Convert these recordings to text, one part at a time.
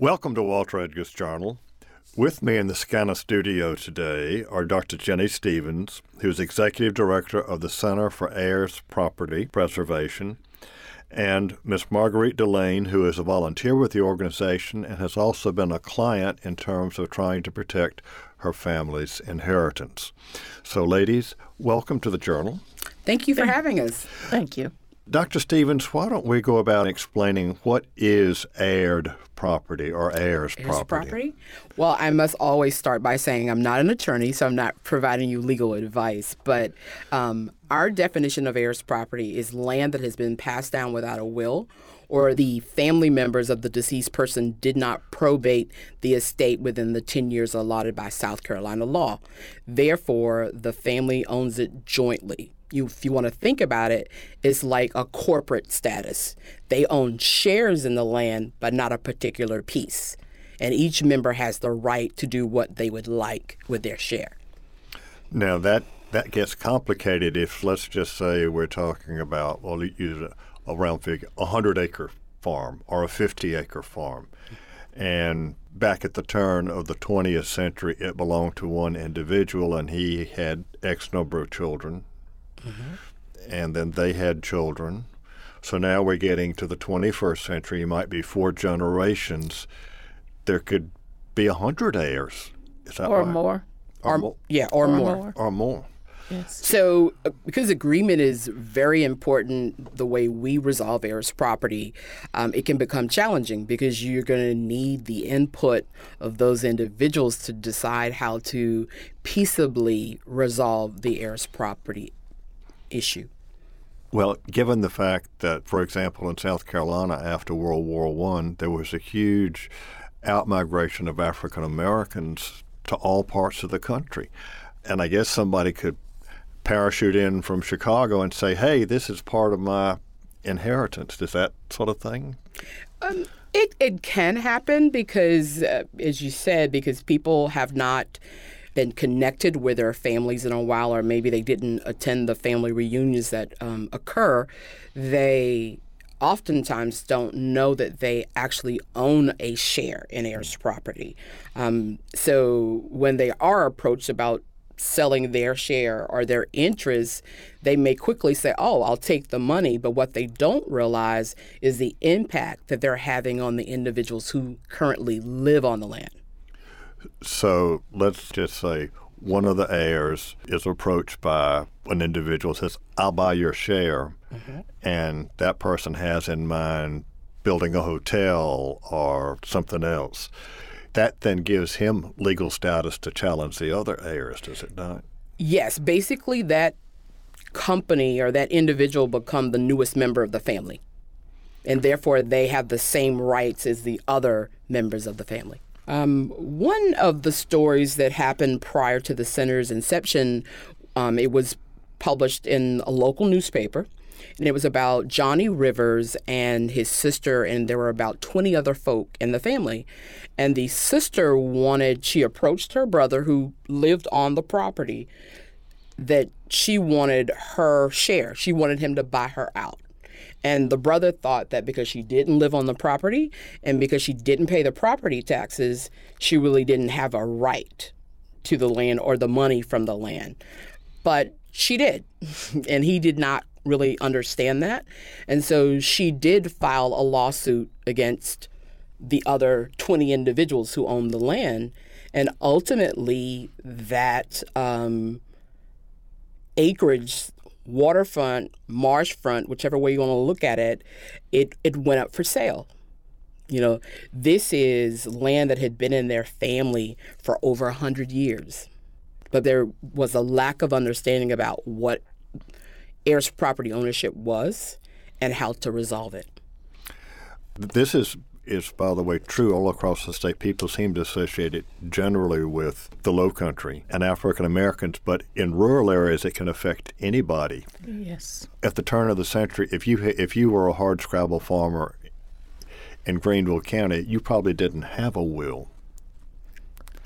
Welcome to Walter Edgar's Journal. With me in the SCANA studio today are Dr. Jennie Stephens, who's Executive Director of the Center for Heirs Property Preservation, and Ms. Marguerite DeLaine, who is a volunteer with the organization and has also been a client in terms of trying to protect her family's inheritance. So, ladies, welcome to the Journal. Thank you for having us. Thank you. Dr. Stephens, why don't we go about explaining what is heired property or heirs, Heirs property? property? Well, I must always start by saying I'm not an attorney, so I'm not providing you legal advice. But um, our definition of heirs property is land that has been passed down without a will or the family members of the deceased person did not probate the estate within the 10 years allotted by South Carolina law. Therefore, the family owns it jointly. You, if you want to think about it, it's like a corporate status. They own shares in the land, but not a particular piece. And each member has the right to do what they would like with their share. Now that that gets complicated if let's just say we're talking about well use a, a round figure a hundred acre farm or a fifty acre farm, and back at the turn of the 20th century it belonged to one individual and he had X number of children, and then they had children. So now we're getting to the 21st century. It might be four generations. There could be a hundred heirs. Is that Or right? more. Or, more. Yeah, or, Or more. more. Or more. Yes. So, uh, because agreement is very important, the way we resolve heirs property, um, it can become challenging because you're going to need the input of those individuals to decide how to peaceably resolve the heirs property issue. Well, given the fact that, for example, in South Carolina after World War One, there was a huge outmigration of African Americans to all parts of the country, and I guess somebody could parachute in from Chicago and say, "Hey, this is part of my inheritance." Is that sort of thing? It it can happen because, uh, as you said, because people have not been connected with their families in a while, or maybe they didn't attend the family reunions that um, occur. They oftentimes don't know that they actually own a share in heirs property. Um, so when they are approached about selling their share or their interest, they may quickly say, Oh, I'll take the money. But what they don't realize is the impact that they're having on the individuals who currently live on the land. So let's just say one of the heirs is approached by an individual says, "I'll buy your share," mm-hmm. and that person has in mind building a hotel or something else. That then gives him legal status to challenge the other heirs, does it not? Yes, basically, that company or that individual become the newest member of the family. And therefore, they have the same rights as the other members of the family. Um, one of the stories that happened prior to the center's inception, um, it was published in a local newspaper, and it was about Johnny Rivers and his sister, and there were about 20 other folk in the family. And the sister wanted, she approached her brother who lived on the property, that she wanted her share. She wanted him to buy her out. And the brother thought that because she didn't live on the property and because she didn't pay the property taxes, she really didn't have a right to the land or the money from the land. But she did. and he did not really understand that. And so she did file a lawsuit against the other 20 individuals who owned the land. And ultimately, that um, acreage, waterfront, marshfront, whichever way you want to look at it, it, it went up for sale. You know, this is land that had been in their family for over 100 years. But there was a lack of understanding about what heirs property ownership was and how to resolve it. This is is by the way true all across the state. People seem to associate it generally with the Low Country and African Americans, but in rural areas it can affect anybody. Yes. At the turn of the century, if you if you were a hard scrabble farmer in Greenville County, you probably didn't have a will,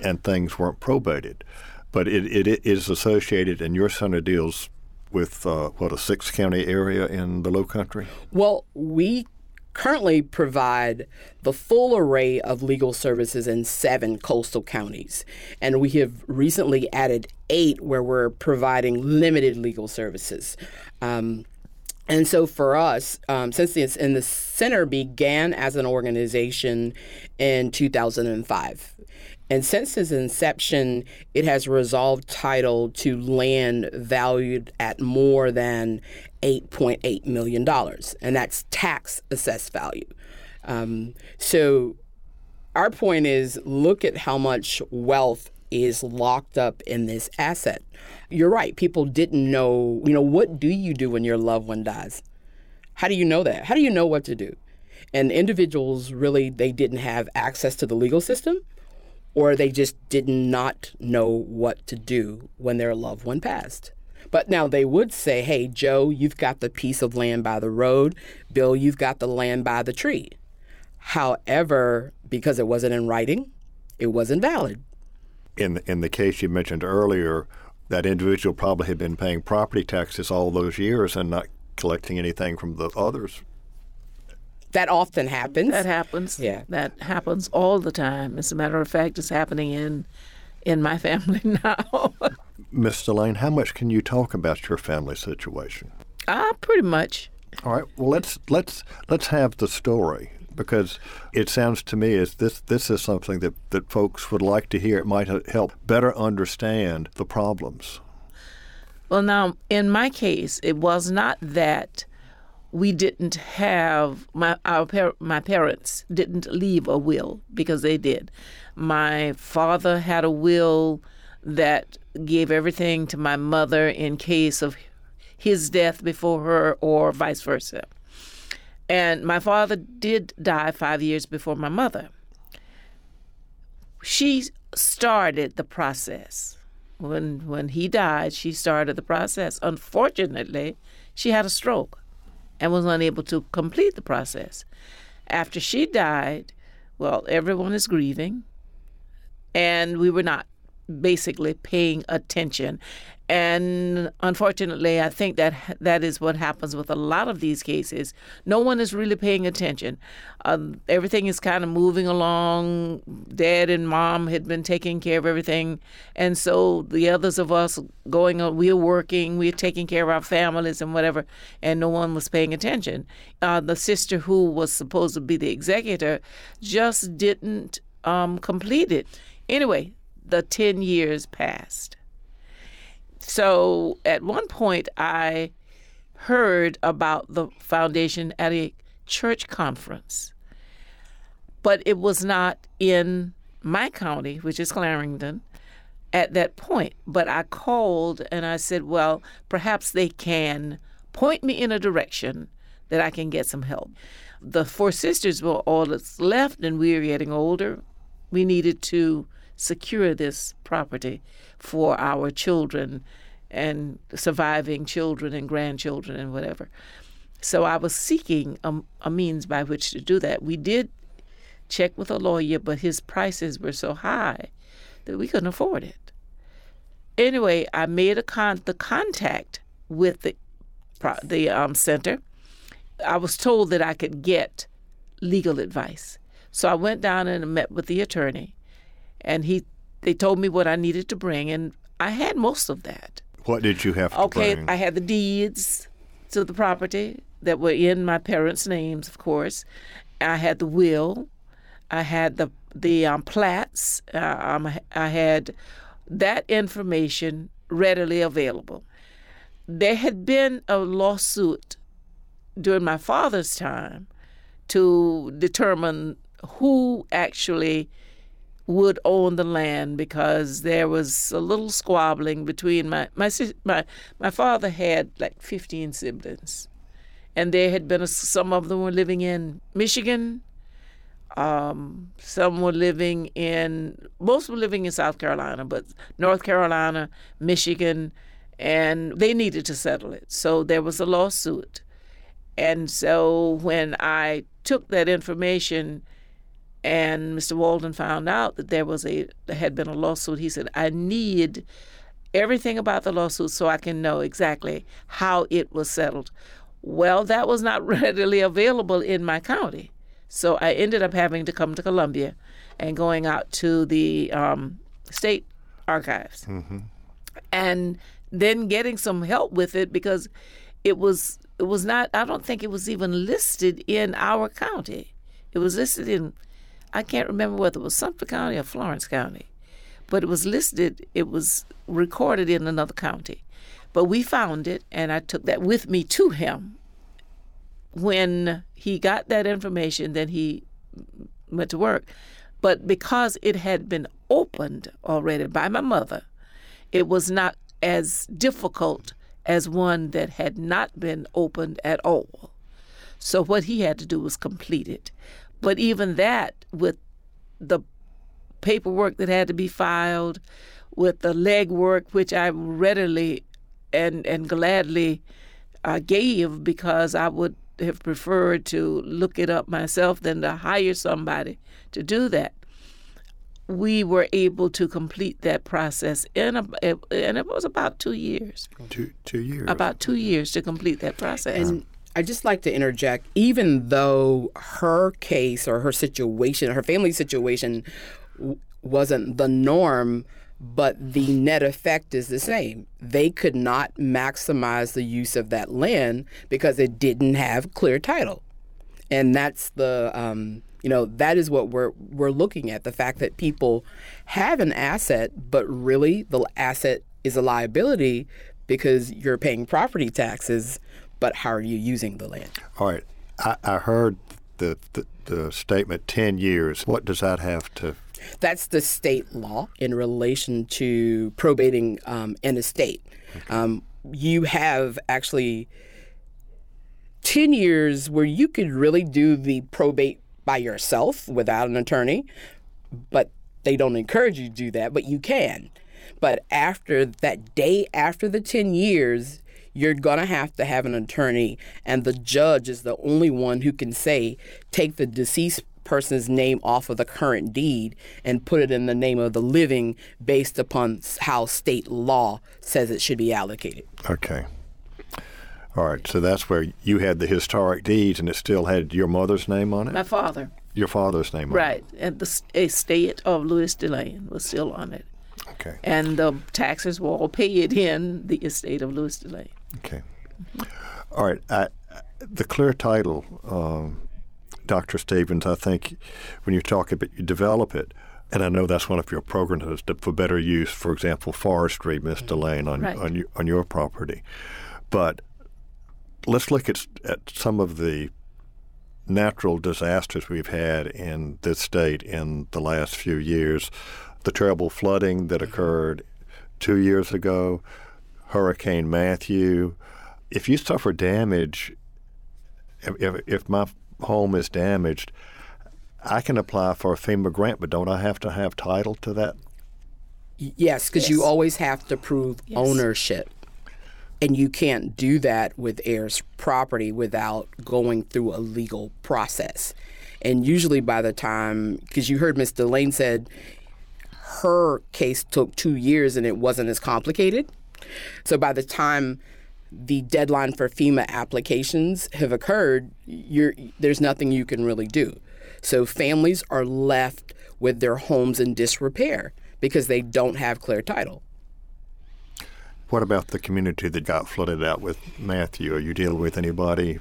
and things weren't probated. But it, it is associated, and your center deals with uh, what a six county area in the Low Country. Well, we currently provide the full array of legal services in seven coastal counties. And we have recently added eight where we're providing limited legal services. Um, and so for us, um, since the, and the center began as an organization in 2005. And since its inception, it has resolved title to land valued at more than $8.8 million, and that's tax assessed value. Um, so our point is look at how much wealth is locked up in this asset. You're right. People didn't know, you know, what do you do when your loved one dies? How do you know that? How do you know what to do? And individuals really they didn't have access to the legal system or they just did not know what to do when their loved one passed. But now they would say, "Hey, Joe, you've got the piece of land by the road. Bill, you've got the land by the tree." However, because it wasn't in writing, it wasn't valid in in the case you mentioned earlier, that individual probably had been paying property taxes all those years and not collecting anything from the others. That often happens. That happens. Yeah. That happens all the time. As a matter of fact, it's happening in in my family now. Miss DeLaine, how much can you talk about your family situation? Ah, pretty much. All right. Well, let's let's let's have the story because it sounds to me as this this is something that, that folks would like to hear. It might help better understand the problems. Well, now in my case, it was not that we didn't have my our my parents didn't leave a will because they did. My father had a will that gave everything to my mother in case of his death before her or vice versa. And my father did die five years before my mother. She started the process. When, when he died, she started the process. Unfortunately, she had a stroke and was unable to complete the process. After she died, well, everyone is grieving, and we were not basically paying attention. And unfortunately, I think that that is what happens with a lot of these cases. No one is really paying attention. Um, everything is kind of moving along. Dad and mom had been taking care of everything, and so the others of us going on, we are working, we are taking care of our families and whatever, and no one was paying attention. Uh, the sister who was supposed to be the executor just didn't um, complete it. Anyway, the ten years passed so at one point, I heard about the foundation at a church conference, but it was not in my county, which is Clarendon, at that point. But I called and I said, well, perhaps they can point me in a direction that I can get some help. The four sisters were all that's left, and we were getting older. We needed to secure this property for our children and surviving children and grandchildren and whatever. So I was seeking a, a, means by which to do that. We did check with a lawyer, but his prices were so high that we couldn't afford it. Anyway, I made a con- the contact with the the um, center. I was told that I could get legal advice, so I went down and met with the attorney, and he they told me what I needed to bring, and I had most of that. What did you have to okay? I had the deeds to the property that were in my parents' names, of course. I had the will. I had the the um, plats. Uh, um, I had that information readily available. There had been a lawsuit during my father's time to determine who actually would own the land because there was a little squabbling between my my my my father had like 15 siblings. And there had been a, some of them were living in Michigan. Um, some were living in most were living in South Carolina but North Carolina Michigan and they needed to settle it. So there was a lawsuit. And so when I took that information and Mr. Walden found out that there was a there had been a lawsuit. He said, "I need everything about the lawsuit so I can know exactly how it was settled." Well, that was not readily available in my county. So I ended up having to come to Columbia and going out to the um, state archives. And then getting some help with it because it was it was not I don't think it was even listed in our county. It was listed in I can't remember whether it was Sumter County or Florence County. But it was listed it was recorded in another county. But we found it and I took that with me to him. When he got that information, then he went to work. But because it had been opened already by my mother, it was not as difficult as one that had not been opened at all. So what he had to do was complete it. But even that, with the paperwork that had to be filed, with the legwork, which I readily and and gladly uh, gave because I would have preferred to look it up myself than to hire somebody to do that we were able to complete that process in a, and it was about two years. Two two years. About two years to complete that process. And I just like to interject, even though her case or her situation, her family situation, w- wasn't the norm, but the net effect is the same. They could not maximize the use of that land because it didn't have clear title, and that's the um, you know that is what we're we're looking at the fact that people have an asset, but really the asset is a liability because you're paying property taxes but how are you using the land? All right. I, I heard the, the the statement ten years. What does that have to? That's the state law in relation to probating um, an estate. Um, you have actually ten years where you could really do the probate by yourself without an attorney, but they don't encourage you to do that. But you can. But after that day after the ten years, you're going to have to have an attorney, and the judge is the only one who can say, take the deceased person's name off of the current deed and put it in the name of the living based upon how state law says it should be allocated. Okay. All right. So that's where you had the historic deeds, and it still had your mother's name on it. My father. Your father's name on right. it. Right, and the estate of Louis DeLaine was still on it. Okay. And the taxes will all pay it in the estate of Louis DeLaine. Okay. All right. I, the clear title, um, Dr. Stephens, I think when you talk about you develop it, and I know that's one of your programs for better use, for example, forestry, Miss mm-hmm. DeLaine, on, Right. on, your, on your property. But let's look at, at some of the natural disasters we've had in this state in the last few years. The terrible flooding that mm-hmm. occurred two years ago, Hurricane Matthew. If you suffer damage, if, if, if my home is damaged, I can apply for a FEMA grant, but don't I have to have title to that? Yes, because you always have to prove ownership. And you can't do that with heirs property without going through a legal process. And usually by the time, because you heard Ms. DeLaine said her case took two years and it wasn't as complicated. So by the time the deadline for FEMA applications have occurred, there's nothing you can really do. So families are left with their homes in disrepair because they don't have clear title. What about the community that got flooded out with Matthew? Are you dealing with anybody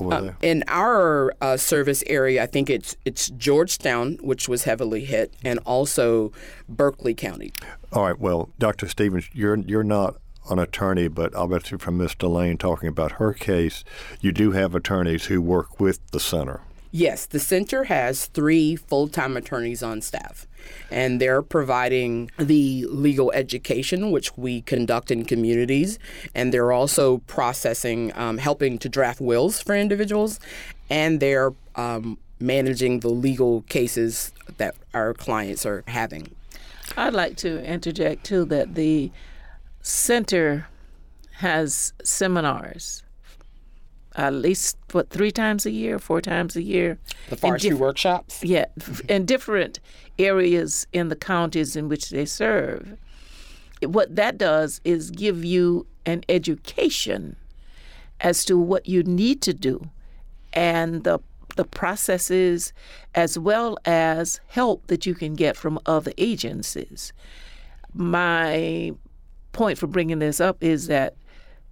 there? In our uh, service area, I think it's it's Georgetown, which was heavily hit, and also Berkeley County. All right. Well, Dr. Stephens, you're you're not an attorney, but I'll bet you from Miss DeLaine talking about her case, you do have attorneys who work with the center. Yes, the center has three full time attorneys on staff, and they're providing the legal education, which we conduct in communities, and they're also processing, um, helping to draft wills for individuals, and they're um, managing the legal cases that our clients are having. I'd like to interject too that the center has seminars at least what three times a year, four times a year. The forestry diff- workshops. Yeah, in different areas in the counties in which they serve. What that does is give you an education as to what you need to do and the the processes as well as help that you can get from other agencies. My point for bringing this up is that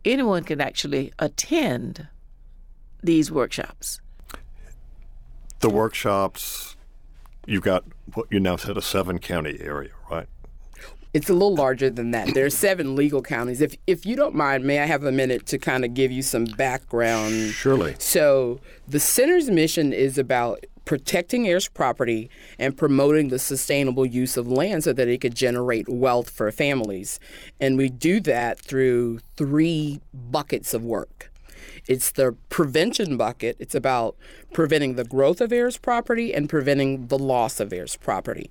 anyone can actually attend these workshops. The workshops, you've got what you now said a seven county area, right? It's a little larger than that. There are seven legal counties. If if you don't mind, may I have a minute to kind of give you some background? Surely. So the center's mission is about protecting heirs property and promoting the sustainable use of land so that it could generate wealth for families. And we do that through three buckets of work. It's the prevention bucket. It's about preventing the growth of heirs property and preventing the loss of heirs property.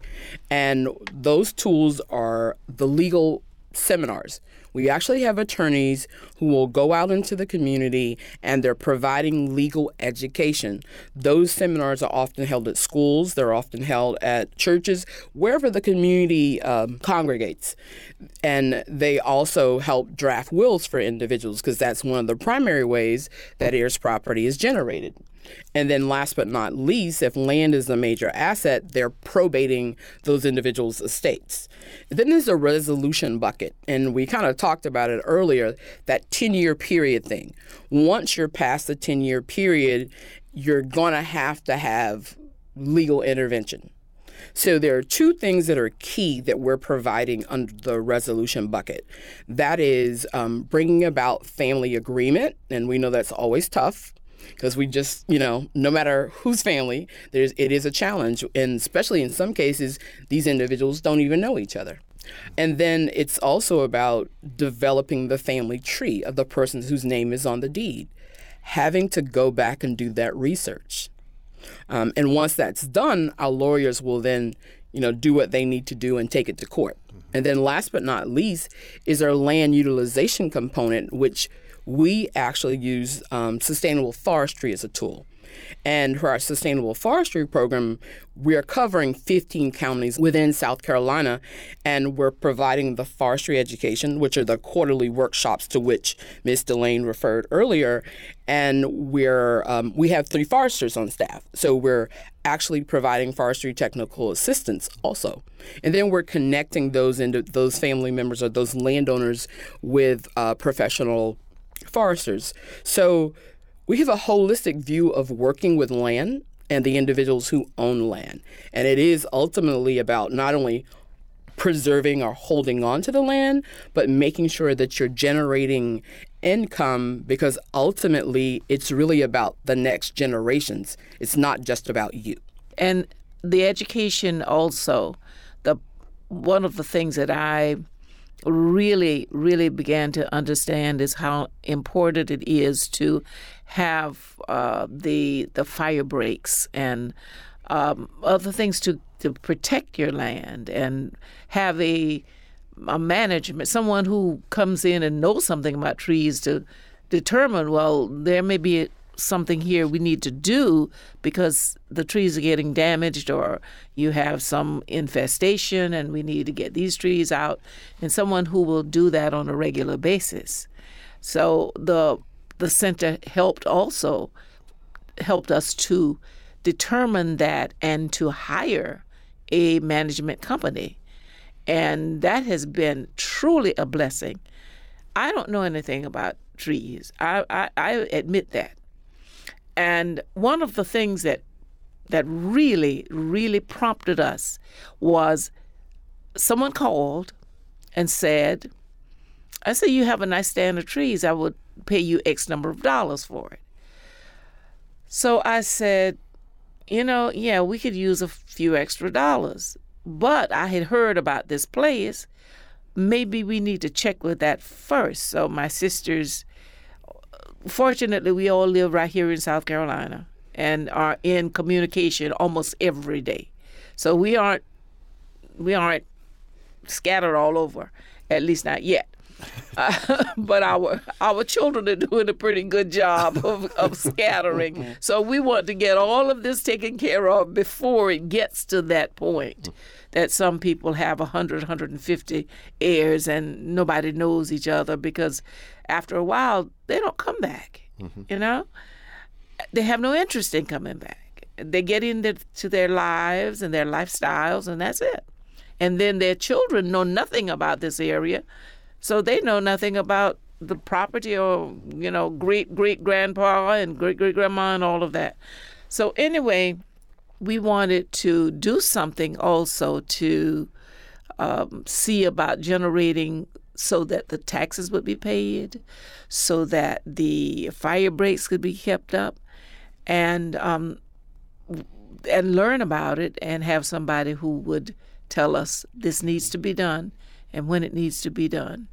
And those tools are the legal seminars. We actually have attorneys who will go out into the community and they're providing legal education. Those seminars are often held at schools, they're often held at churches, wherever the community um, congregates. And they also help draft wills for individuals because that's one of the primary ways that heirs property is generated. And then, last but not least, if land is a major asset, they're probating those individuals' estates. Then there's a resolution bucket, and we kind of talked about it earlier that 10 year period thing. Once you're past the 10 year period, you're going to have to have legal intervention. So there are two things that are key that we're providing under the resolution bucket. That is um, bringing about family agreement, and we know that's always tough because we just you know no matter whose family there's it is a challenge. And especially in some cases these individuals don't even know each other. And then it's also about developing the family tree of the person whose name is on the deed. Having to go back and do that research. Um, and once that's done our lawyers will then you know do what they need to do and take it to court. And then last but not least is our land utilization component which we actually use um, sustainable forestry as a tool. And for our sustainable forestry program, we are covering 15 counties within South Carolina, and we're providing the forestry education, which are the quarterly workshops to which Ms. DeLaine referred earlier. And we're um, we have three foresters on staff, so we're actually providing forestry technical assistance also. And then we're connecting those into those family members or those landowners with uh, professional foresters. So we have a holistic view of working with land and the individuals who own land. And it is ultimately about not only preserving or holding on to the land, but making sure that you're generating income because ultimately it's really about the next generations. It's not just about you. And the education also, the one of the things that I really, really began to understand is how important it is to have uh, the the fire breaks and um, other things to, to protect your land and have a a management, someone who comes in and knows something about trees to determine, well, there may be something here we need to do because the trees are getting damaged or you have some infestation and we need to get these trees out. And someone who will do that on a regular basis. So the the center helped also helped us to determine that and to hire a management company. And that has been truly a blessing. I don't know anything about trees. I, I, I admit that and one of the things that that really, really prompted us was someone called and said, I said, you have a nice stand of trees. I would pay you X number of dollars for it. So I said, you know, yeah, we could use a few extra dollars. But I had heard about this place. Maybe we need to check with that first. So my sisters fortunately, we all live right here in South Carolina and are in communication almost every day. So we aren't we aren't scattered all over, at least not yet. Uh, but our our children are doing a pretty good job of, of scattering. So we want to get all of this taken care of before it gets to that point that some people have 100, 150 heirs and nobody knows each other because after a while they don't come back. Mm-hmm. You know, they have no interest in coming back. They get into their lives and their lifestyles, and that's it. And then their children know nothing about this area, so they know nothing about the property or you know great great grandpa and great great grandma and all of that. So anyway, we wanted to do something also to um, see about generating so that the taxes would be paid, so that the fire breaks could be kept up, and um, and learn about it and have somebody who would tell us this needs to be done and when it needs to be done.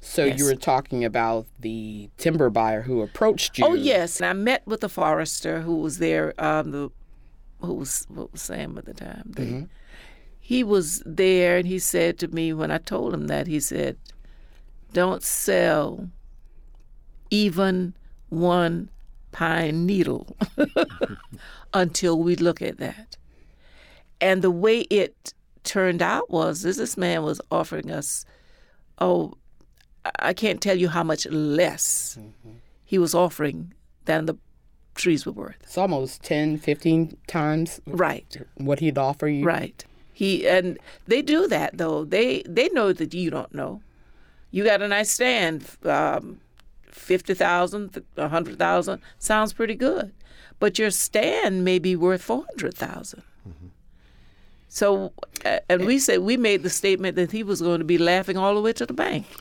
So Yes. you were talking about the timber buyer who approached you. Oh yes, and I met with the forester who was there. Um, the who was what was Sam at the time. The, mm-hmm. He was there, and he said to me when I told him that he said, "Don't sell even one pine needle until we look at that." And the way it turned out was this: this man was offering us, oh, I can't tell you how much less mm-hmm. he was offering than the trees were worth. It's almost 10, 15 times Right, what he'd offer you. right. He and they do that though. They they know that you don't know. You got a nice stand, um, fifty thousand, a hundred thousand sounds pretty good, but your stand may be worth four hundred thousand. So, uh, and we said we made the statement that he was going to be laughing all the way to the bank.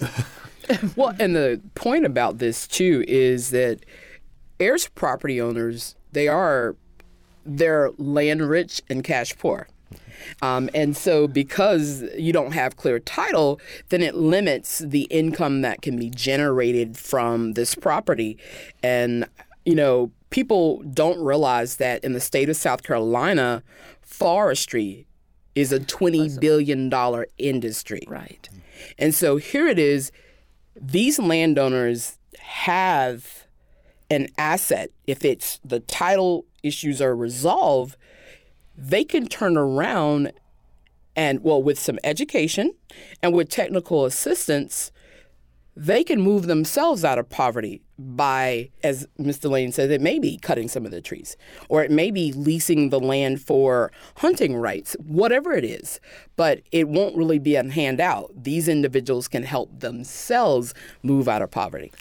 Well, and the point about this too is that heirs property owners they are they're land rich and cash poor. Um, and so, because you don't have clear title, then it limits the income that can be generated from this property. And, you know, people don't realize that in the state of South Carolina, forestry is a $20 billion industry. Right. And so here it is these landowners have an asset. If it's the title issues are resolved, they can turn around and, well, with some education and with technical assistance, they can move themselves out of poverty by, as Mr. Lane said, it may be cutting some of the trees, or it may be leasing the land for hunting rights, whatever it is. But it won't really be a handout. These individuals can help themselves move out of poverty.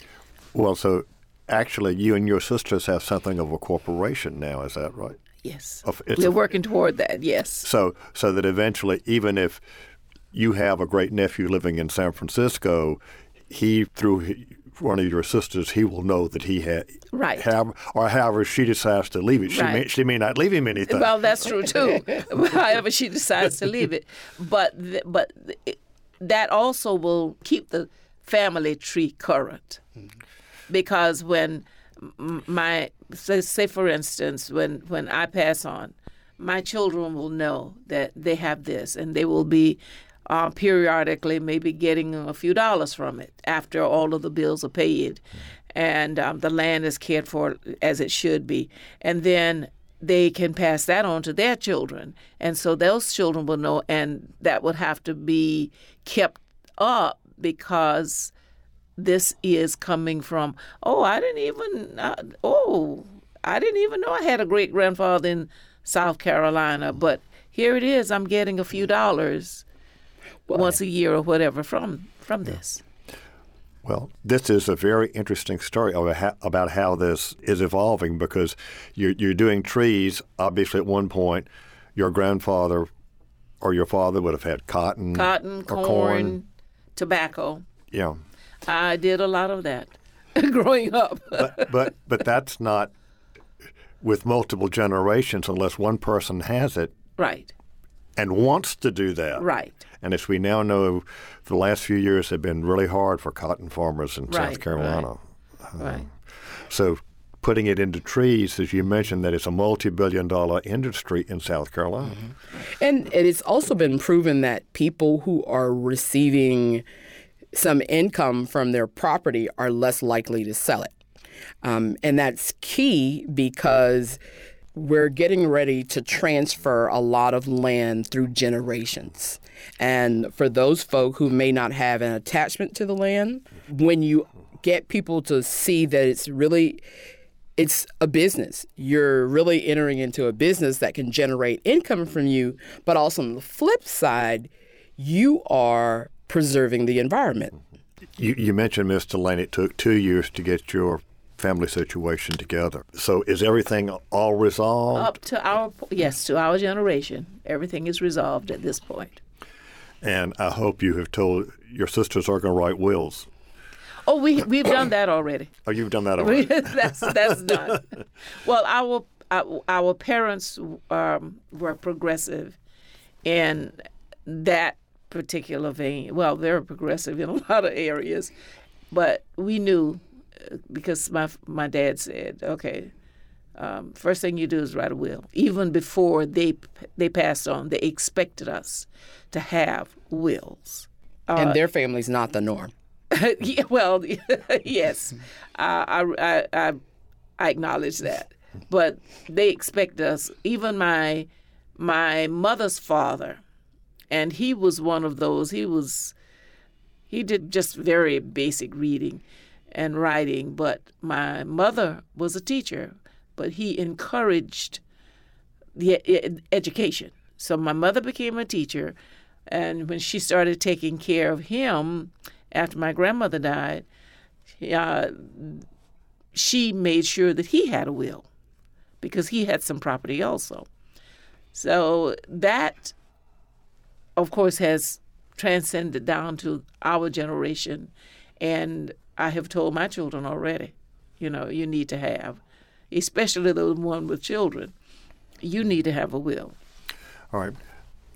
Well, so actually, you and your sisters have something of a corporation now. Is that right? Yes. It's We're a- working toward that. Yes. So, so that eventually, even if you have a great nephew living in San Francisco, he through one of your sisters, he will know that he had Right. Have, or however she decides to leave it, she may she may not leave him anything. Well, that's true too. However, she decides to leave it, but th- but th- that also will keep the family tree current, mm-hmm. Because when my say, say for instance, when when I pass on, my children will know that they have this, and they will be. Uh, periodically, maybe getting a few dollars from it after all of the bills are paid, and um, the land is cared for as it should be, and then they can pass that on to their children. And so those children will know, and that would have to be kept up because this is coming from, oh, I didn't even, uh, oh, I didn't even know I had a great grandfather in South Carolina, but here it is, I'm getting a few dollars once a year or whatever from from this. Well, this is a very interesting story about how, this is evolving because you're, you're doing trees. Obviously, at one point, your grandfather or your father would have had cotton, Cotton, or corn, tobacco. Yeah, I did a lot of that growing up. but but but that's not with multiple generations unless one person has it right, and wants to do that. right. And as we now know, the last few years have been really hard for cotton farmers in Right, South Carolina. Um, right. So putting it into trees, as you mentioned, that it's a multi-billion dollar industry in South Carolina. Mm-hmm. And it has also been proven that people who are receiving some income from their property are less likely to sell it. Um, and that's key because we're getting ready to transfer a lot of land through generations. And for those folk who may not have an attachment to the land, when you get people to see that it's really it's a business. You're really entering into a business that can generate income from you, but also on the flip side, you are preserving the environment. You, you mentioned, Ms. DeLaine, it took two years to get your family situation together. So is everything all resolved? Up to our yes, to our generation, everything is resolved at this point. And I hope you have told your sisters are going to write wills. Oh, we we've done that already. Oh, you've done that already. that's that's done. Well, our our, our parents um, were progressive, in that particular vein. Well, they're progressive in a lot of areas, but we knew uh, because my my dad said, okay. Um, first thing you do is write a will. Even before they they passed on, they expected us to have wills. Uh, and their family's not the norm. yeah, well, yes, I, I, I, I acknowledge that, but they expect us. Even my my mother's father, and he was one of those. He was he did just very basic reading and writing, but my mother was a teacher, but he encouraged the education. So my mother became a teacher, and when she started taking care of him after my grandmother died, uh, she made sure that he had a will because he had some property also. So that, of course, has transcended down to our generation. And I have told my children already, you know, you need to have, especially the one with children, you need to have a will. All right.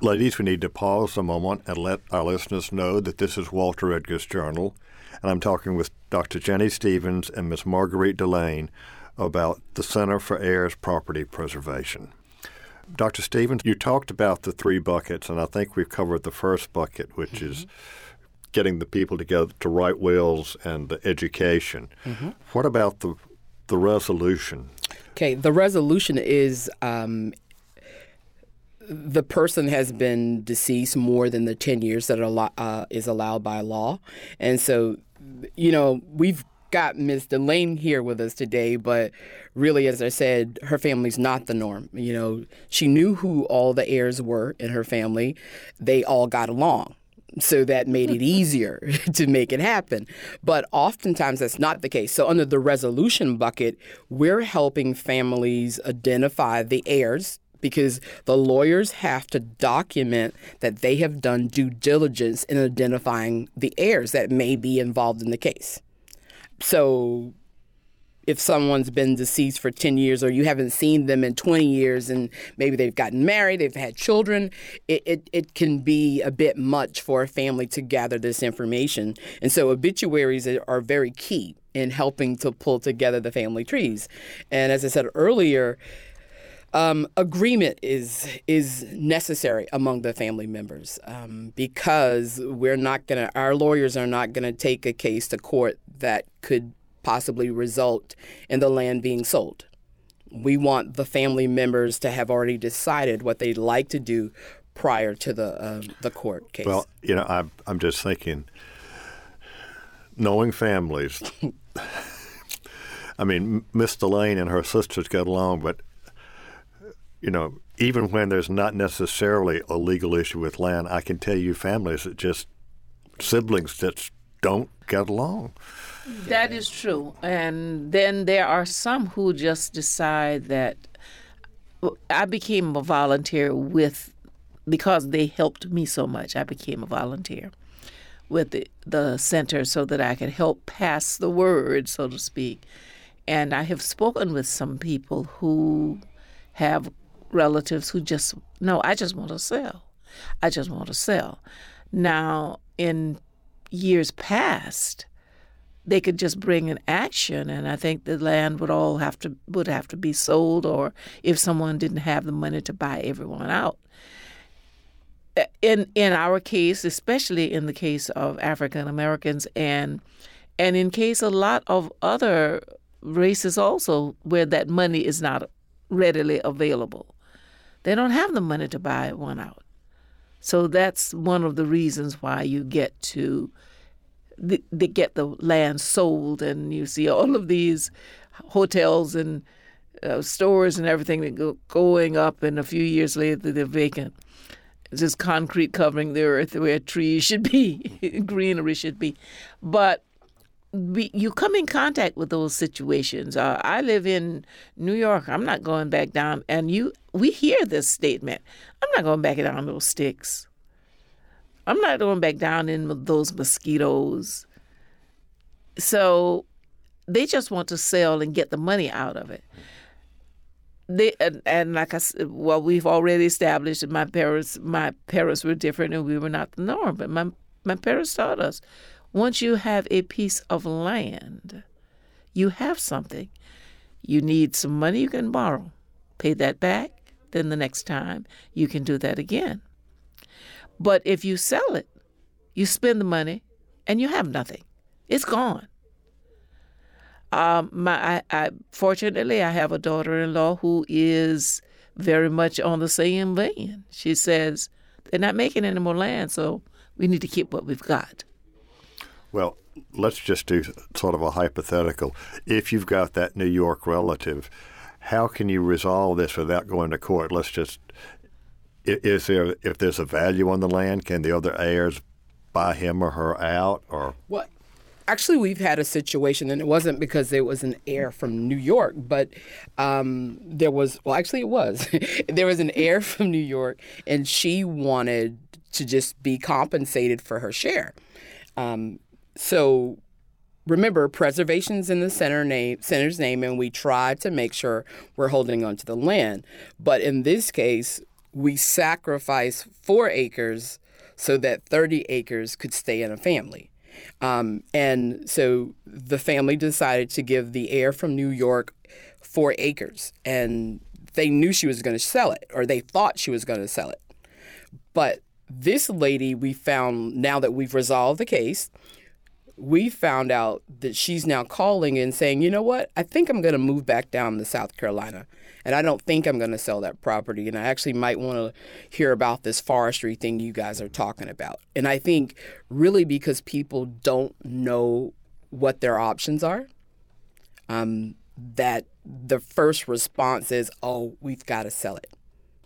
Ladies, we need to pause a moment and let our listeners know that this is Walter Edgar's Journal, and I'm talking with Dr. Jennie Stephens and Ms. Marguerite DeLaine about the Center for Heirs Property Preservation. Dr. Stephens, you talked about the three buckets, and I think we've covered the first bucket, which mm-hmm. is getting the people together to write wills and the education. Mm-hmm. What about the the resolution? Okay, the resolution is um, the person has been deceased more than the 10 years that al- uh, is allowed by law. And so, you know, we've got Ms. DeLaine here with us today, but really, as I said, her family's not the norm. You know, she knew who all the heirs were in her family, they all got along. So that made it easier to make it happen. But oftentimes that's not the case. So, under the resolution bucket, we're helping families identify the heirs because the lawyers have to document that they have done due diligence in identifying the heirs that may be involved in the case. So if someone's been deceased for 10 years or you haven't seen them in 20 years and maybe they've gotten married, they've had children, it, it, it can be a bit much for a family to gather this information. And so obituaries are very key in helping to pull together the family trees. And as I said earlier, um, agreement is is necessary among the family members um, because we're not gonna our lawyers are not gonna take a case to court that could possibly result in the land being sold. We want the family members to have already decided what they'd like to do prior to the um, the court case. Well, you know, I'm I'm just thinking, knowing families. I mean, Miss DeLaine and her sisters got along, but you know, even when there's not necessarily a legal issue with land, I can tell you families that just siblings that don't get along. That is true. And then there are some who just decide that I became a volunteer with because they helped me so much. I became a volunteer with the, the center so that I could help pass the word, so to speak. And I have spoken with some people who have relatives who just, no, I just want to sell. I just want to sell. Now, in years past, they could just bring an action, and I think the land would all have to would have to be sold, or if someone didn't have the money to buy everyone out. Uh, in in our case, especially in the case of African Americans, and and in case a lot of other races also, where that money is not readily available. They don't have the money to buy one out. So that's one of the reasons why you get to they, get the land sold, and you see all of these hotels and uh, stores and everything that go, going up, and a few years later they're vacant. It's just concrete covering the earth where trees should be, greenery should be. But we, you come in contact with those situations. Uh, I live in New York. I'm not going back down. And you, we hear this statement. I'm not going back down those sticks. I'm not going back down in those mosquitoes. So they just want to sell and get the money out of it. They and, and like I said, well, we've already established that my parents, my parents were different, and we were not the norm. But my my parents taught us once you have a piece of land, you have something. You need some money, you can borrow. Pay that back, then the next time you can do that again. But if you sell it, you spend the money and you have nothing. It's gone. Um, my, I, I, fortunately, I have a daughter-in-law who is very much on the same vein. She says they're not making any more land, so we need to keep what we've got. Well, let's just do sort of a hypothetical. If you've got that New York relative, how can you resolve this without going to court? Let's just is there if there's a value on the land, can the other heirs buy him or her out or what? Actually, we've had a situation, and it wasn't because there was an heir from New York, but um, there was. Well, actually, it was. there was an heir from New York, and she wanted to just be compensated for her share. Um, so remember, preservation's in the center name, center's name, and we try to make sure we're holding on to the land. But in this case, we sacrifice four acres so that 30 acres could stay in a family. Um, and so the family decided to give the heir from New York four acres, and they knew she was going to sell it, or they thought she was going to sell it. But this lady, we found now that we've resolved the case, we found out that she's now calling and saying, you know what, I think I'm going to move back down to South Carolina. And I don't think I'm going to sell that property. And I actually might want to hear about this forestry thing you guys are talking about. And I think really because people don't know what their options are, um, that the first response is, oh, we've got to sell it.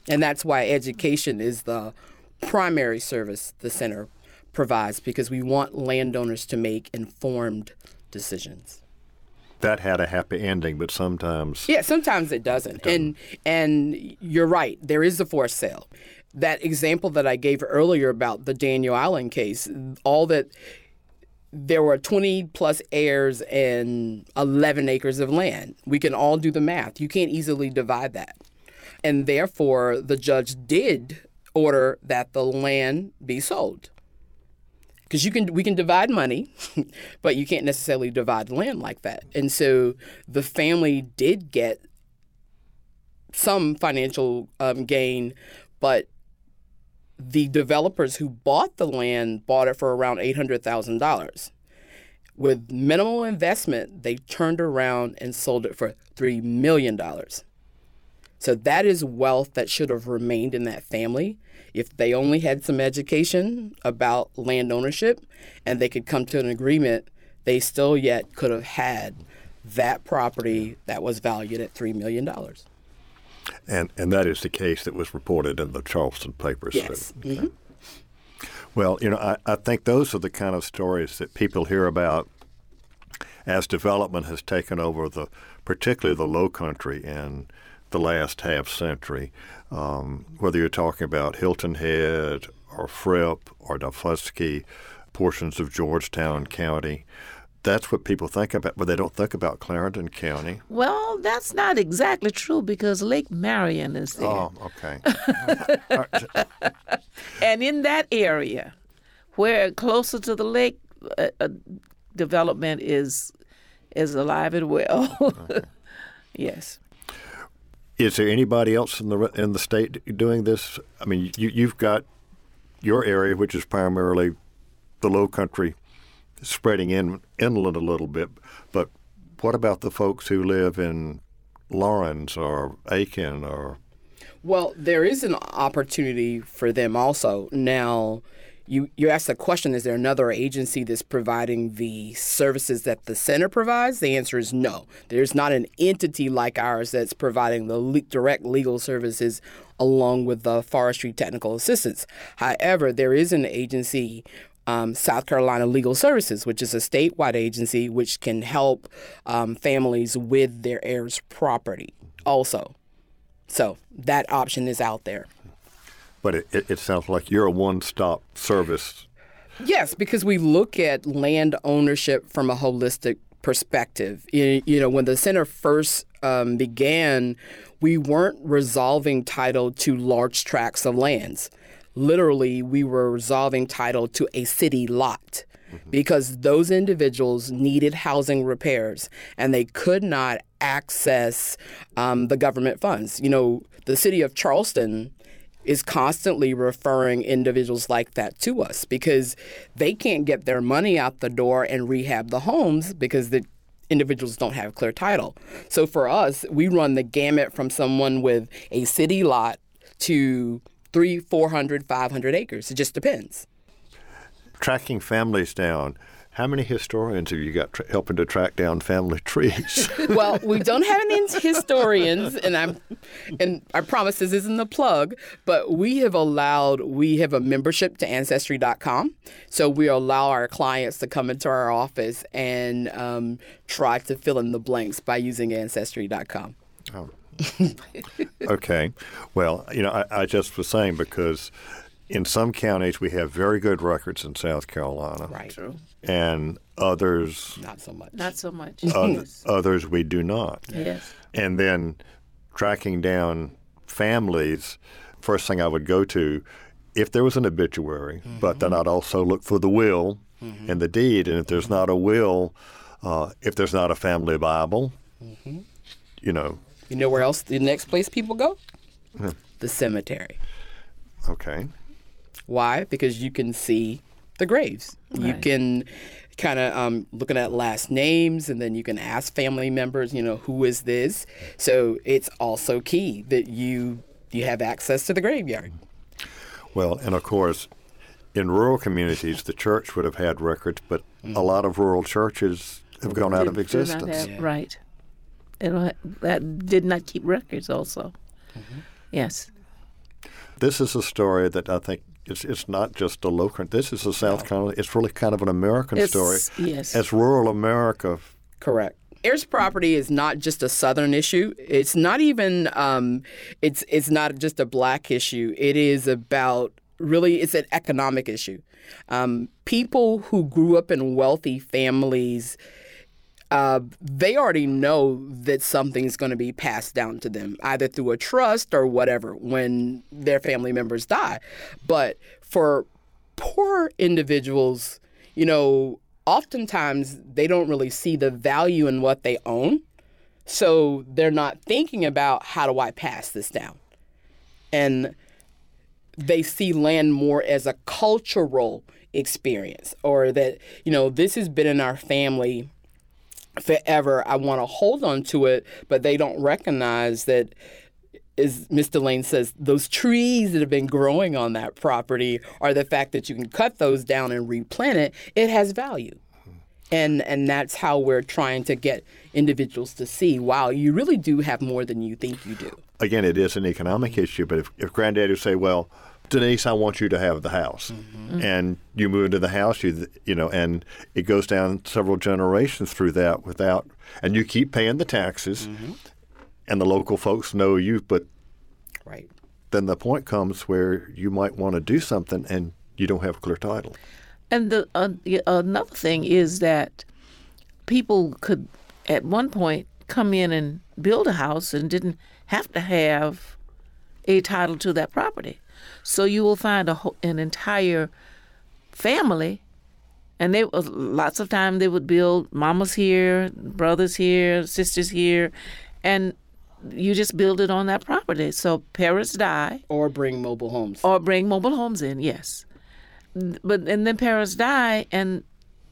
And that's why education is the primary service the center provides because we want landowners to make informed decisions. That had a happy ending, but sometimes yeah, sometimes it doesn't. doesn't. And and you're right, there is a forced sale. That example that I gave earlier about the Daniel Allen case, all that there were 20 plus heirs and 11 acres of land. We can all do the math. You can't easily divide that. And therefore, the judge did order that the land be sold because you can we can divide money, but you can't necessarily divide land like that. And so the family did get some financial um, gain, but the developers who bought the land bought it for around eight hundred thousand dollars. With minimal investment, they turned around and sold it for three million dollars. So that is wealth that should have remained in that family if they only had some education about land ownership and they could come to an agreement, they still yet could have had that property that was valued at $3 million. And, and that is the case that was reported in the Charleston papers. Yes. Okay. Mm-hmm. Well, you know, I, I think those are the kind of stories that people hear about as development has taken over the, particularly the Low Country and the last half century, um, whether you're talking about Hilton Head or Fripp or Daufuskie, portions of Georgetown County. That's what people think about, but they don't think about Clarendon County. Well, that's not exactly true because Lake Marion is there. Oh, okay. and in that area, where closer to the lake, uh, uh, development is is alive and well. okay. Yes. Is there anybody else in the in the state doing this? I mean, you, you've got your area, which is primarily the Low Country, spreading in inland a little bit. But what about the folks who live in Laurens or Aiken or? Well, there is an opportunity for them also now. You, you asked the question is there another agency that's providing the services that the center provides? The answer is no. There's not an entity like ours that's providing the le- direct legal services along with the forestry technical assistance. However, there is an agency. Um, South Carolina Legal Services, which is a statewide agency which can help um, families with their heirs' property also. So that option is out there. But it, it, it sounds like you're a one-stop service. Yes, because we look at land ownership from a holistic perspective. You, you know, when the center first um, began, we weren't resolving title to large tracts of lands. Literally, we were resolving title to a city lot because those individuals needed housing repairs and they could not access um, the government funds. You know, the city of Charleston is constantly referring individuals like that to us because they can't get their money out the door and rehab the homes because the individuals don't have clear title. So for us, we run the gamut from someone with a city lot to three, 400, 500 acres. It just depends. Tracking families down. How many historians have you got tra- helping to track down family trees? well, we don't have any historians, and I'm, and I promise this isn't a plug, but we have allowed we have a membership to Ancestry.com, so we allow our clients to come into our office and um, try to fill in the blanks by using Ancestry.com. Oh. okay. Well, you know, I, I just was saying because in some counties we have very good records in South Carolina. Right. True. And others Not so much. Not so much. oth- others we do not. yes. And then tracking down families, first thing I would go to, if there was an obituary, mm-hmm. but then I'd also look for the will mm-hmm. and the deed. And if there's not a will, uh, if there's not a family Bible, mm-hmm. you know, You know where else the next place people go? Hmm. The cemetery. okay. Why? Because you can see the graves. You can kind of um, looking at last names, and then you can ask family members, you know, who is this? So it's also key that you you have access to the graveyard. Well, and of course, in rural communities, the church would have had records, but a lot of rural churches have gone out of Did- did existence. have- Right. They that did not keep records also. Yes. This is a story that I think it's, it's not just a local. This is a South Carolina. It's really kind of an American It's- story. yes. As rural America, Correct. Heirs property is not just a Southern issue. It's not even. Um, it's it's not just a black issue. It is about really. It's an economic issue. Um, people who grew up in wealthy families. Uh, they already know that something's going to be passed down to them, either through a trust or whatever, when their family members die. But for poor individuals, you know, oftentimes they don't really see the value in what they own. So they're not thinking about how do I pass this down? And they see land more as a cultural experience or that, you know, this has been in our family forever. I want to hold on to it, but they don't recognize that as Mr. Lane says, those trees that have been growing on that property are the fact that you can cut those down and replant it, it has value. And and that's how we're trying to get individuals to see, wow, you really do have more than you think you do. again, it is an economic issue. But if, if granddaddy say, "Well, Denise, I want you to have the house," mm-hmm. Mm-hmm. and you move into the house, you you know, and it goes down several generations through that without, and you keep paying the taxes, mm-hmm. and the local folks know you, but Right. then the point comes where you might want to do something and you don't have a clear title. And the uh, another thing is that people could, at one point, come in and build a house and didn't have to have a title to that property. So you will find a whole, an entire family, and they was lots of time they would build mamas here, brothers here, sisters here, and you just build it on that property. So parents die, Or bring mobile homes. or bring mobile homes in, yes. But and then parents die and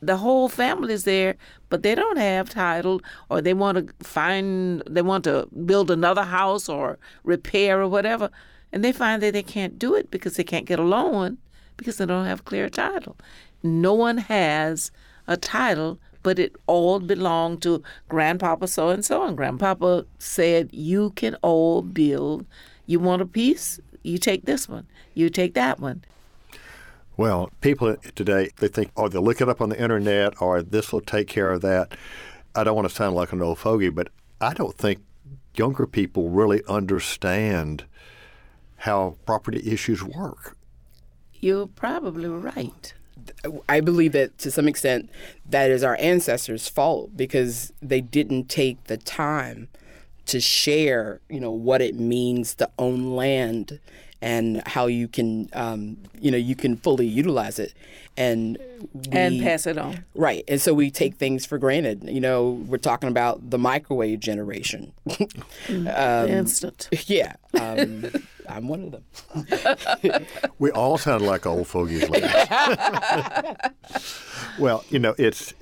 the whole family is there, but they don't have title or they want to find they want to build another house or repair or whatever. And they find that they can't do it because they can't get a loan because they don't have a clear title. No one has a title, but it all belonged to grandpapa so and so. And grandpapa said, You can all build. You want a piece? You take this one. You take that one. Well, people today, they think, oh, they'll look it up on the internet or this will take care of that. I don't want to sound like an old fogey, but I don't think younger people really understand how property issues work. You're probably right. I believe that to some extent that is our ancestors' fault because they didn't take the time to share, you know, what it means to own land and how you can, um, you know, you can fully utilize it, and we, and pass it on. Right, and so we take things for granted. You know, we're talking about the microwave generation. um, Instant. Yeah, um, I'm one of them. we all sound like old fogies. well, you know, it's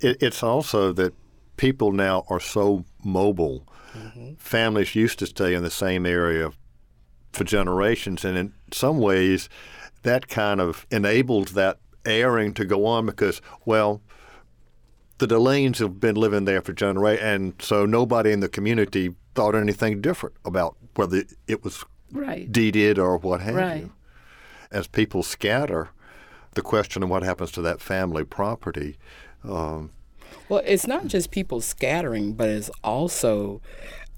it, it's also that people now are so mobile. Mm-hmm. Families used to stay in the same area for generations, and in some ways, that kind of enabled that airing to go on because, well, the DeLaines have been living there for generations, and so nobody in the community thought anything different about whether it was right. deeded or what have right. you. As people scatter, the question of what happens to that family property. Um, well, it's not just people scattering, but it's also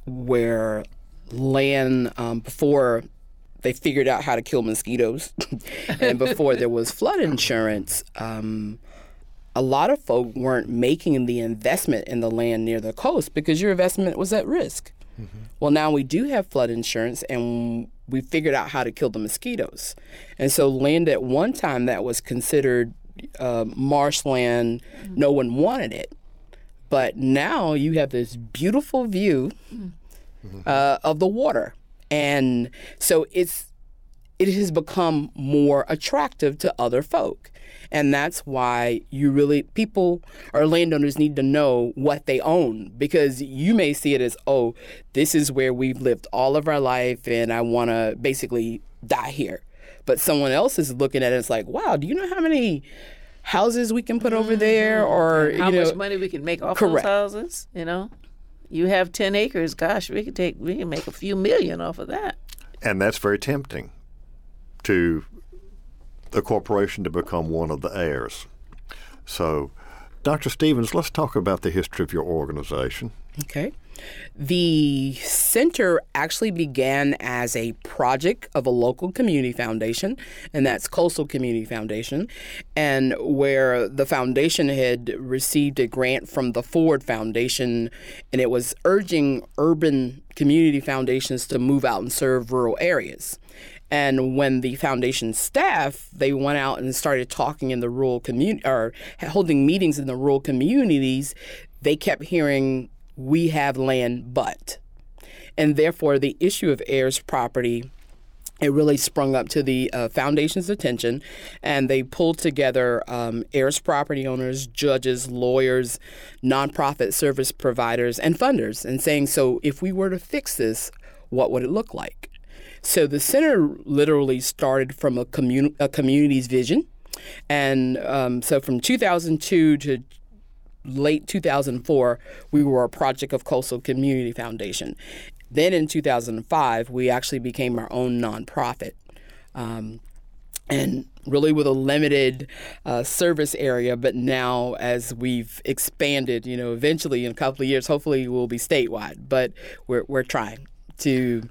where land um, before they figured out how to kill mosquitoes, and before there was flood insurance, um, a lot of folk weren't making the investment in the land near the coast because your investment was at risk. Mm-hmm. Well, now we do have flood insurance, and we figured out how to kill the mosquitoes. And so, land at one time that was considered uh, marshland, mm-hmm. no one wanted it. But now you have this beautiful view mm-hmm. uh, of the water. And so it's it has become more attractive to other folk. And that's why you really, people or landowners need to know what they own because you may see it as, oh, this is where we've lived all of our life and I want to basically die here. But someone else is looking at it, it's like, wow, do you know how many houses we can put over there mm-hmm. or how you know, much money we can make off correct. those houses you know you have 10 acres gosh we could take we can make a few million off of that and that's very tempting to the corporation to become one of the heirs. So, Dr. Stephens, let's talk about the history of your organization. Okay. The center actually began as a project of a local community foundation, and that's Coastal Community Foundation, and where the foundation had received a grant from the Ford Foundation, and it was urging urban community foundations to move out and serve rural areas. And when the foundation staff they went out and started talking in the rural community or holding meetings in the rural communities, they kept hearing, "We have land, but," and therefore the issue of heirs property it really sprung up to the uh, foundation's attention, and they pulled together um, heirs property owners, judges, lawyers, nonprofit service providers, and funders, and saying, so if we were to fix this, what would it look like? So the center literally started from a, commun- a community's vision. And um, so from 2002 to late 2004, we were a project of Coastal Community Foundation. Then in 2005, we actually became our own nonprofit. Um, and really with a limited uh, service area, but now as we've expanded, you know, eventually in a couple of years, hopefully we'll be statewide, but we're, we're trying to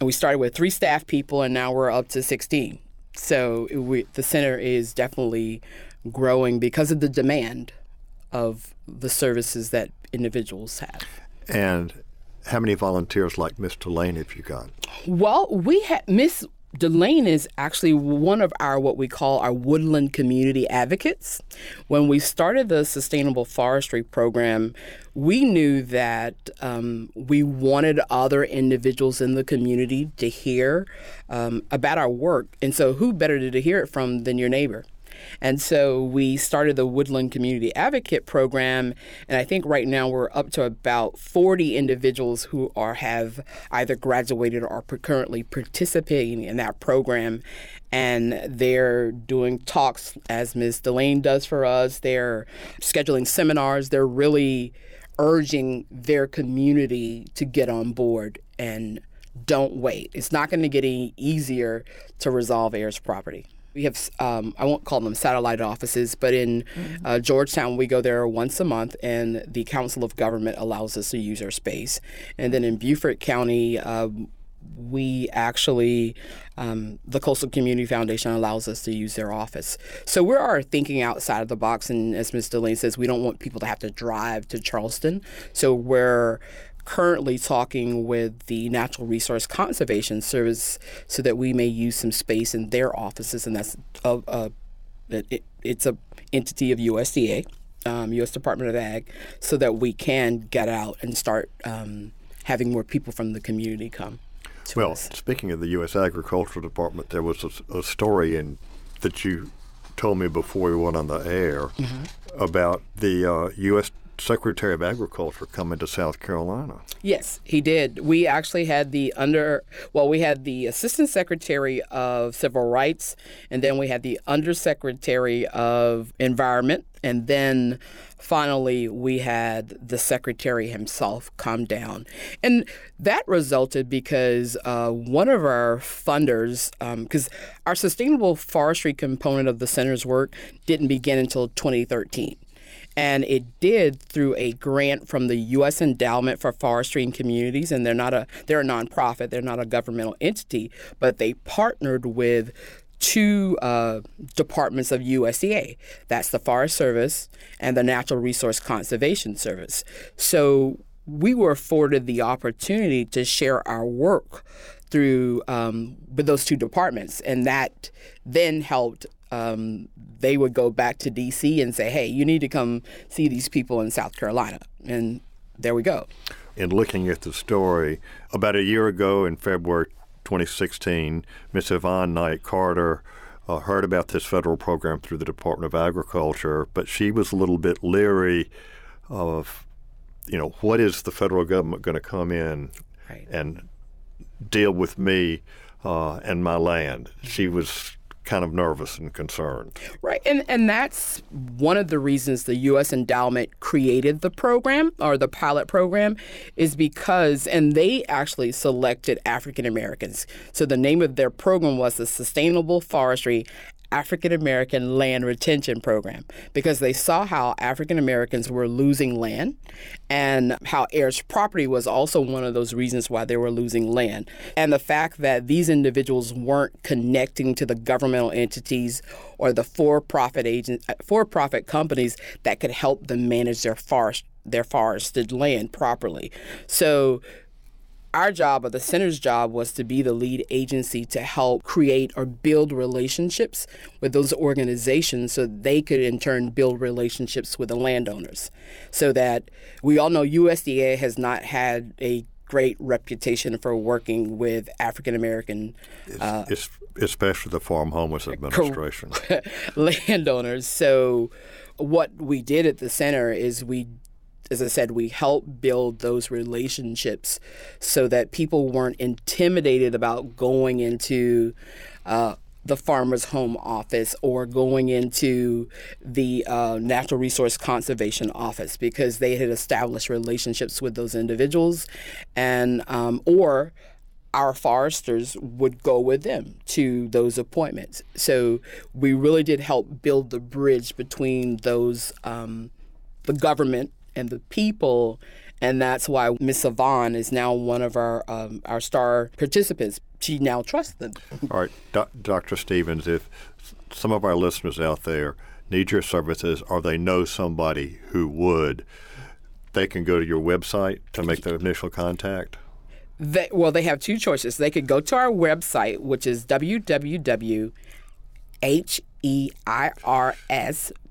and we started with three staff people, and now we're up to 16. So we, the center is definitely growing because of the demand of the services that individuals have. And how many volunteers like Miss DeLaine have you got? Well, we had Miss DeLaine is actually one of our what we call our woodland community advocates. When we started the sustainable forestry program, we knew that um, we wanted other individuals in the community to hear um, about our work, and so who better to hear it from than your neighbor? And so we started the Woodland Community Advocate Program, and I think right now we're up to about 40 individuals who are have either graduated or are currently participating in that program. And they're doing talks as Ms. DeLaine does for us. They're scheduling seminars. They're really urging their community to get on board and don't wait. It's not going to get any easier to resolve heirs property. We have, um, I won't call them satellite offices, but in uh, Georgetown, we go there once a month, and the Council of Government allows us to use our space. And then in Beaufort County, uh, we actually, um, the Coastal Community Foundation allows us to use their office. So we are thinking outside of the box. And as Ms. Delaney says, we don't want people to have to drive to Charleston. So we're currently talking with the Natural Resource Conservation Service so that we may use some space in their offices. And that's a, a it, it's a entity of USDA. Um, U.S. Department of Ag, so that we can get out and start um, having more people from the community come to Well, us. speaking of the U.S. Agricultural Department, there was a, a story in that you told me before we went on the air Mm-hmm. about the uh, U.S. Secretary of Agriculture coming to South Carolina. Yes, he did. We actually had the under, well, we had the Assistant Secretary of Civil Rights, and then we had the Undersecretary of Environment, and then finally we had the Secretary himself come down. And that resulted because uh, one of our funders, because our sustainable forestry component of the center's work didn't begin until 2013 and it did through a grant from the U.S. Endowment for Forestry and Communities, and they're not a they're a nonprofit, they're not a governmental entity, but they partnered with two uh, departments of USDA. That's the Forest Service and the Natural Resource Conservation Service. So we were afforded the opportunity to share our work through um, with those two departments, and that then helped. Um, they would go back to D.C. and say, "Hey, you need to come see these people in South Carolina," and there we go. In looking at the story, about a year ago in February 2016, Miss Yvonne Knight Carter uh, heard about this federal program through the Department of Agriculture, but she was a little bit leery of, you know, what is the federal government going to come in Right. and deal with me uh, and my land? She was kind of nervous and concerned. Right, and and that's one of the reasons the U.S. Endowment created the program or the pilot program, is because and they actually selected African Americans. So the name of their program was the Sustainable Forestry African American Land Retention Program because they saw how African Americans were losing land and how heirs property was also one of those reasons why they were losing land. And the fact that these individuals weren't connecting to the governmental entities or the for-profit agent for-profit companies that could help them manage their forest their forested land properly. So our job or the center's job was to be the lead agency to help create or build relationships with those organizations so they could in turn build relationships with the landowners so that we all know USDA has not had a great reputation for working with African American uh, especially the Farmers Home Administration. landowners. So, what we did at the center is we, as I said, we helped build those relationships so that people weren't intimidated about going into. Uh, the farmer's home office or going into the uh, natural resource conservation office because they had established relationships with those individuals and um, or our foresters would go with them to those appointments. So we really did help build the bridge between those, um, the government and the people, and that's why Miss Savon is now one of our um, our star participants. She now trusts them. All right, Doc Dr. Stephens, if some of our listeners out there need your services or they know somebody who would, they can go to your website to make the initial contact. They, well, they have two choices. They could go to our website, which is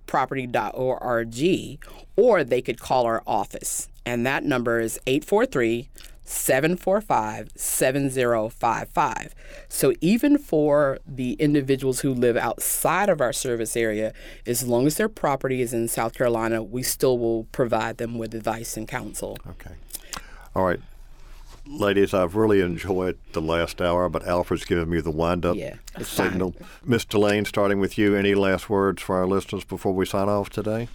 www.heirsproperty.org, or they could call our office. And that number is 843 745 7055. So, even for the individuals who live outside of our service area, as long as their property is in South Carolina, we still will provide them with advice and counsel. Okay. All right. Ladies, I've really enjoyed the last hour, but Alfred's given me the wind up Yeah, signal. Miss DeLaine, starting with you, any last words for our listeners before we sign off today?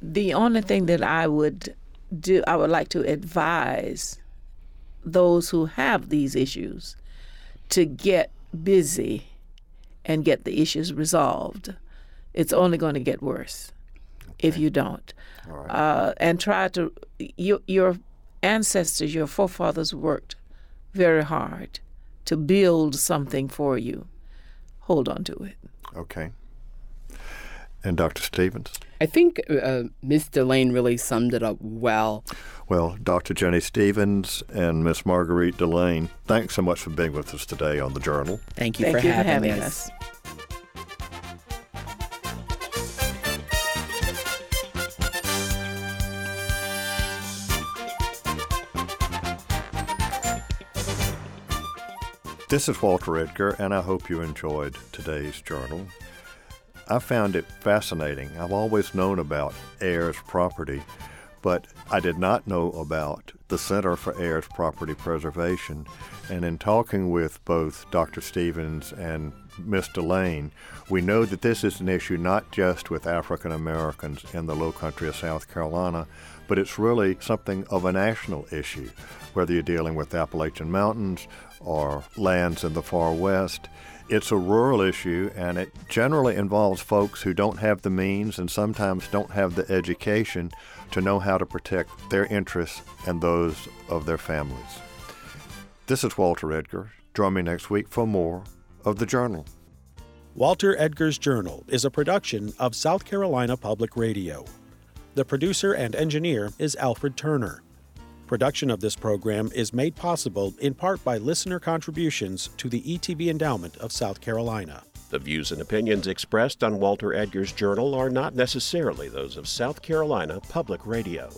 The only thing that I would do, I would like to advise those who have these issues to get busy and get the issues resolved. It's only going to get worse if you don't. Uh, and try to, your, your ancestors, your forefathers worked very hard to build something for you. Hold on to it. Okay. And Dr. Stephens? I think uh, Ms. DeLaine really summed it up well. Well, Dr. Jennie Stephens and Miss Marguirite DeLaine, thanks so much for being with us today on the Journal. Thank you, Thank for, you for having, having us. us. This is Walter Edgar, and I hope you enjoyed today's journal. I found it fascinating. I've always known about heirs property, but I did not know about the Center for Heirs Property Preservation. And in talking with both Dr. Stephens and Miss DeLaine, we know that this is an issue not just with African Americans in the low country of South Carolina, but it's really something of a national issue, whether you're dealing with the Appalachian Mountains or lands in the far west. It's a rural issue, and it generally involves folks who don't have the means and sometimes don't have the education to know how to protect their interests and those of their families. This is Walter Edgar. Join me next week for more of the Journal. Walter Edgar's Journal is a production of South Carolina Public Radio. The producer and engineer is Alfred Turner. Production of this program is made possible in part by listener contributions to the ETV Endowment of South Carolina. The views and opinions expressed on Walter Edgar's Journal are not necessarily those of South Carolina Public Radio.